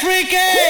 freaky.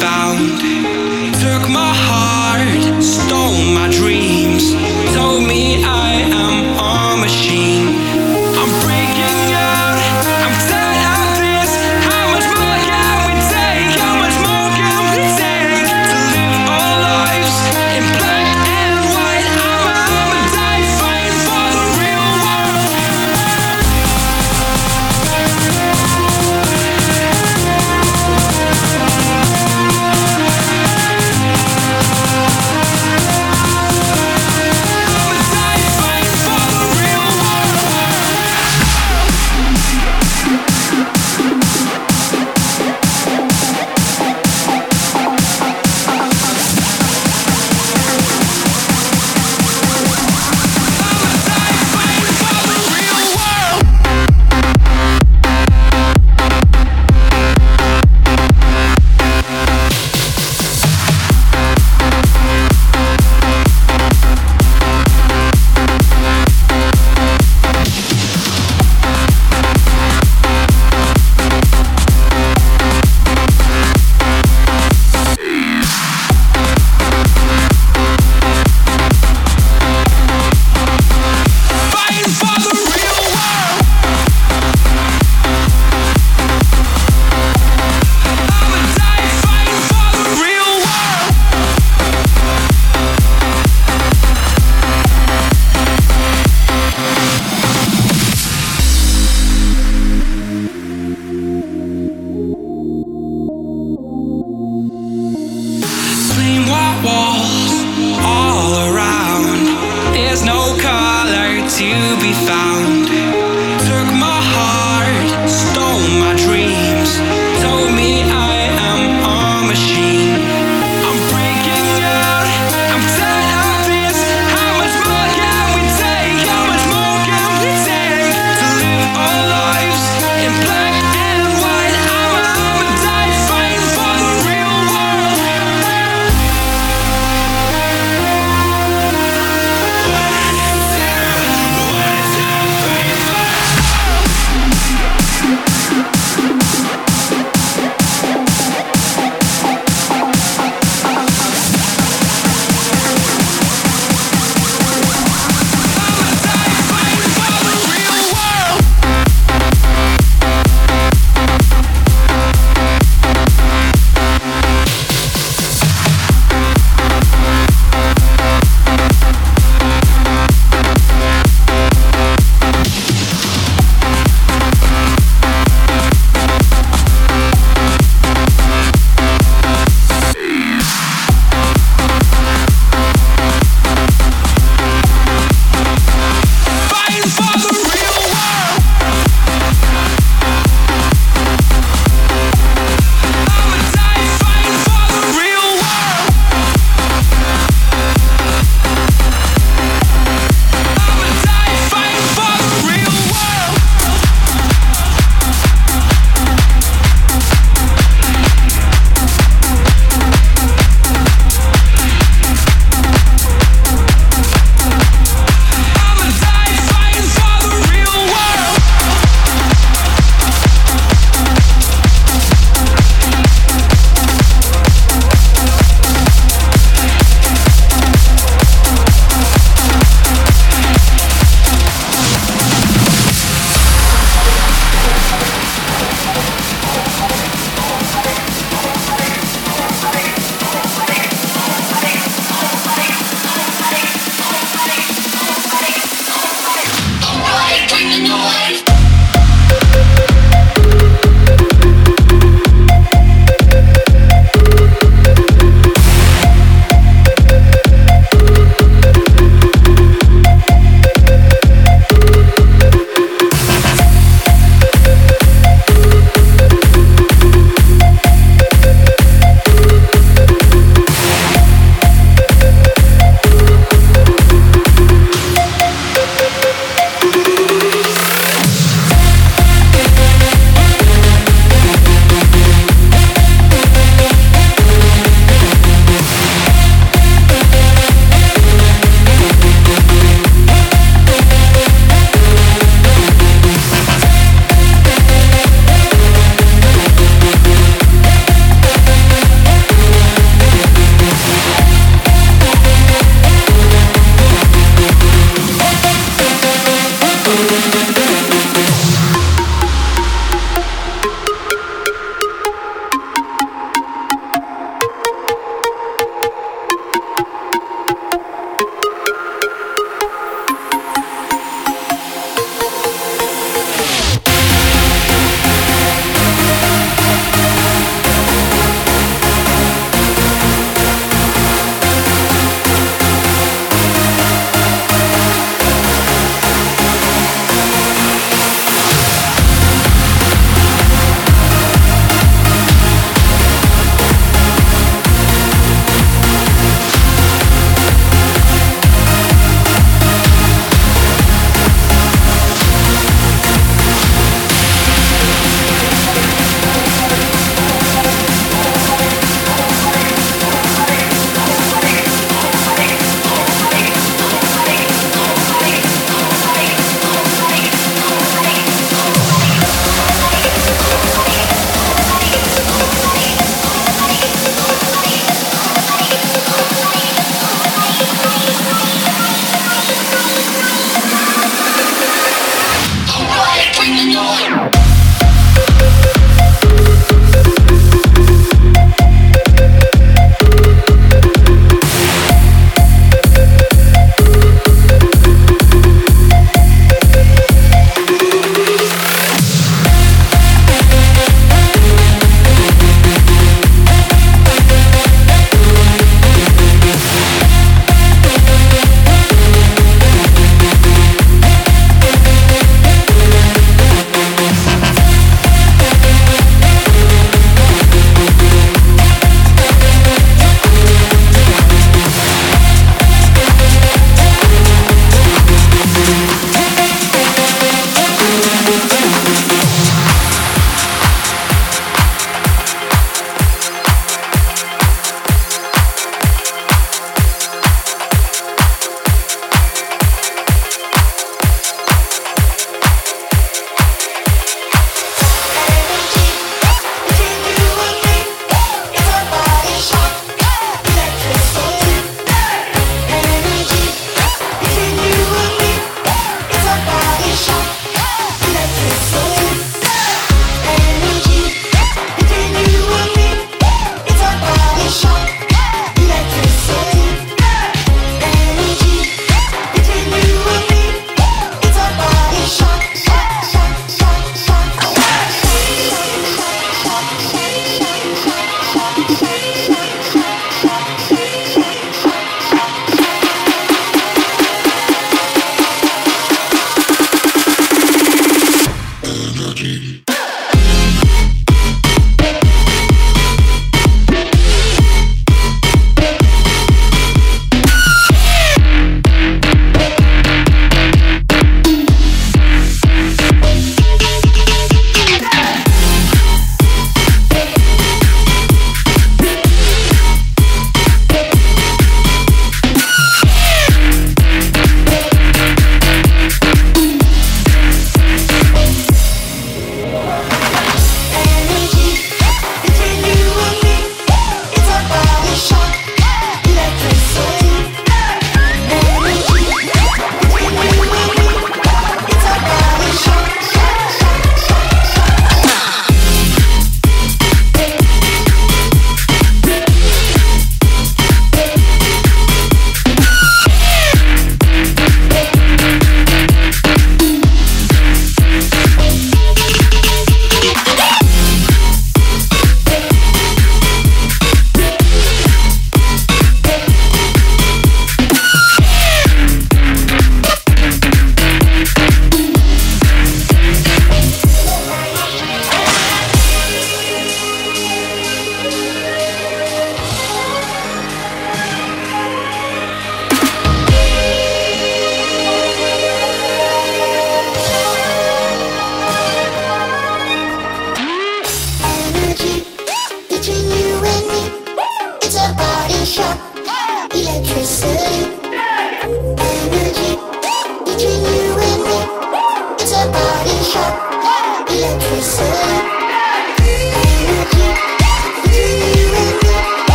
found energy.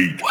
Beat.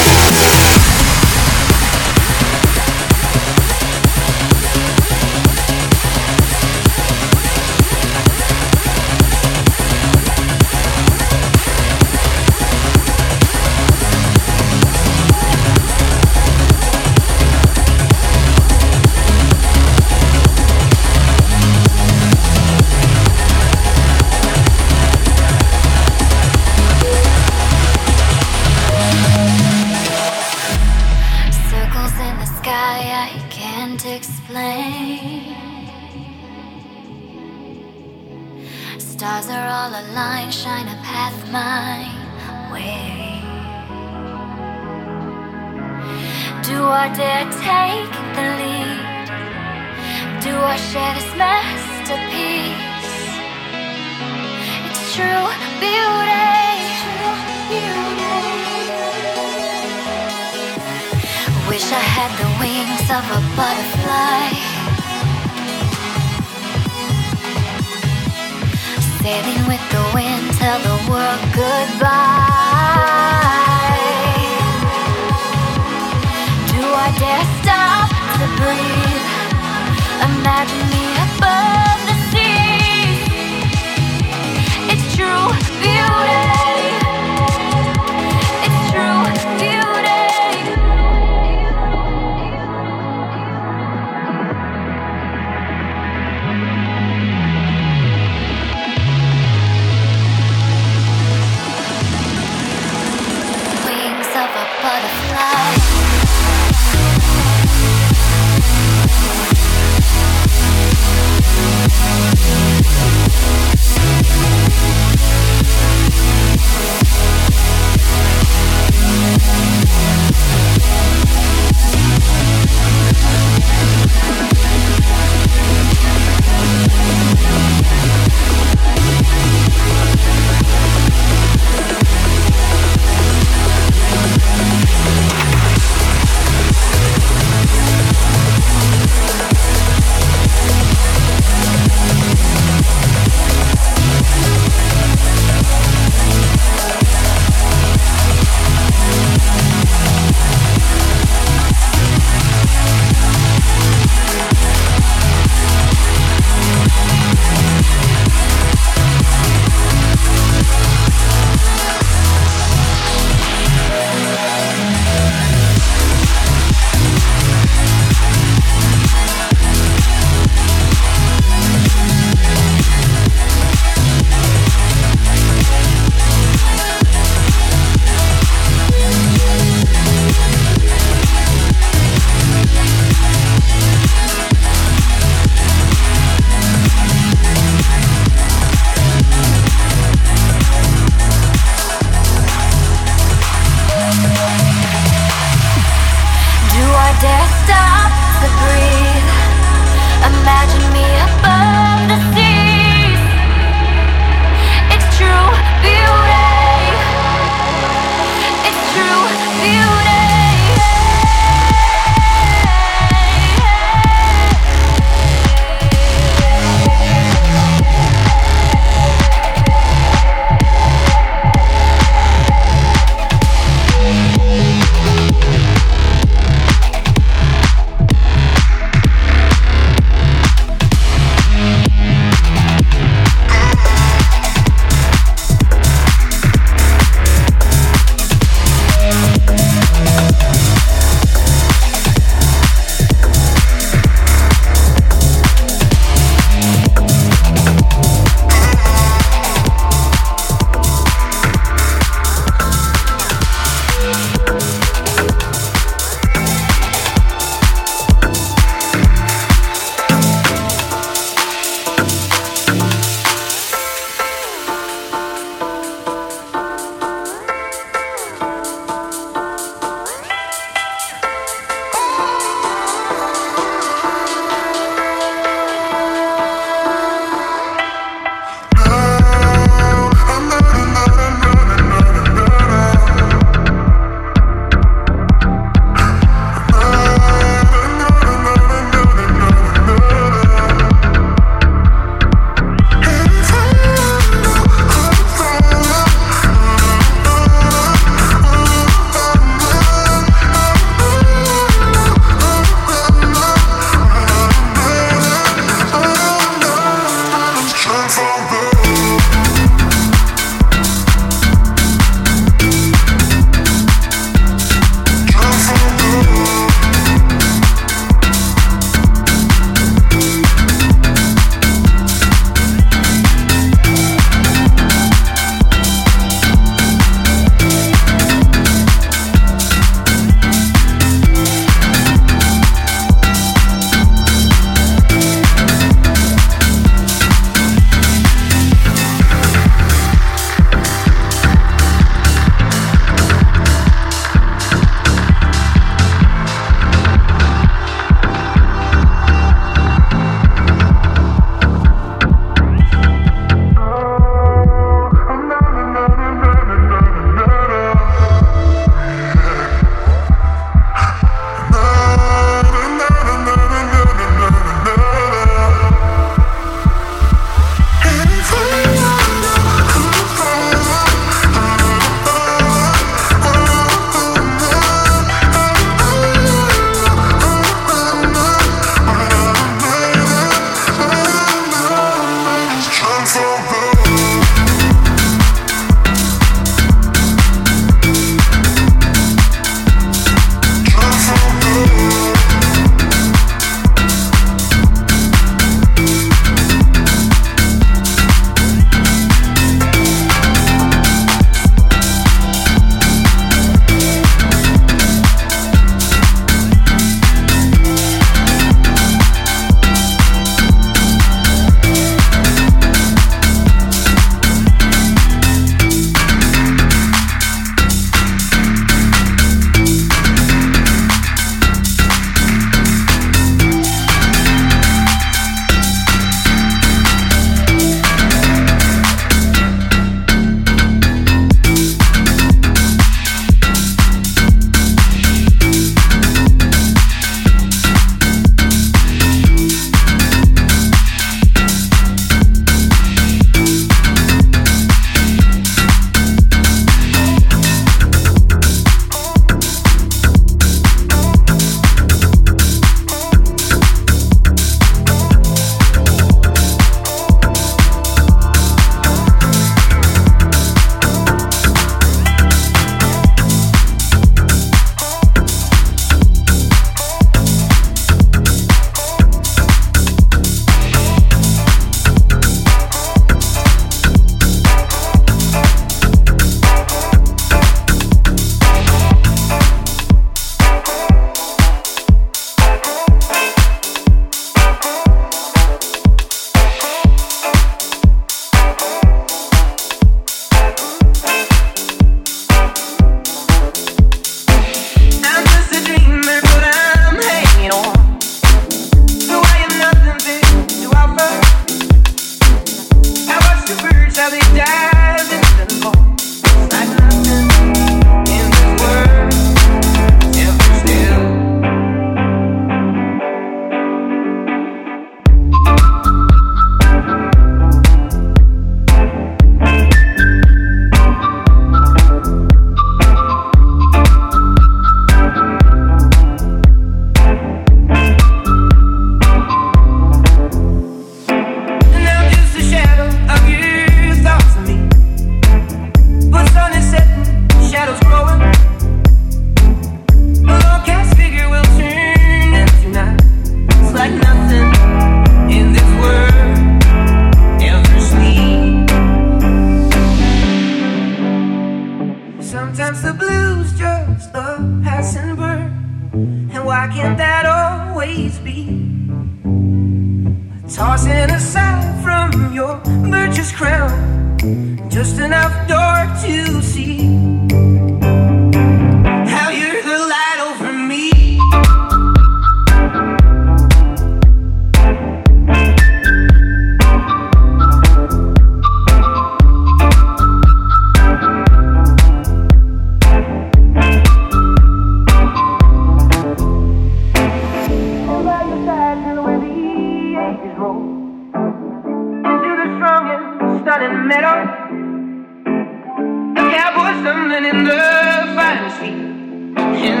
In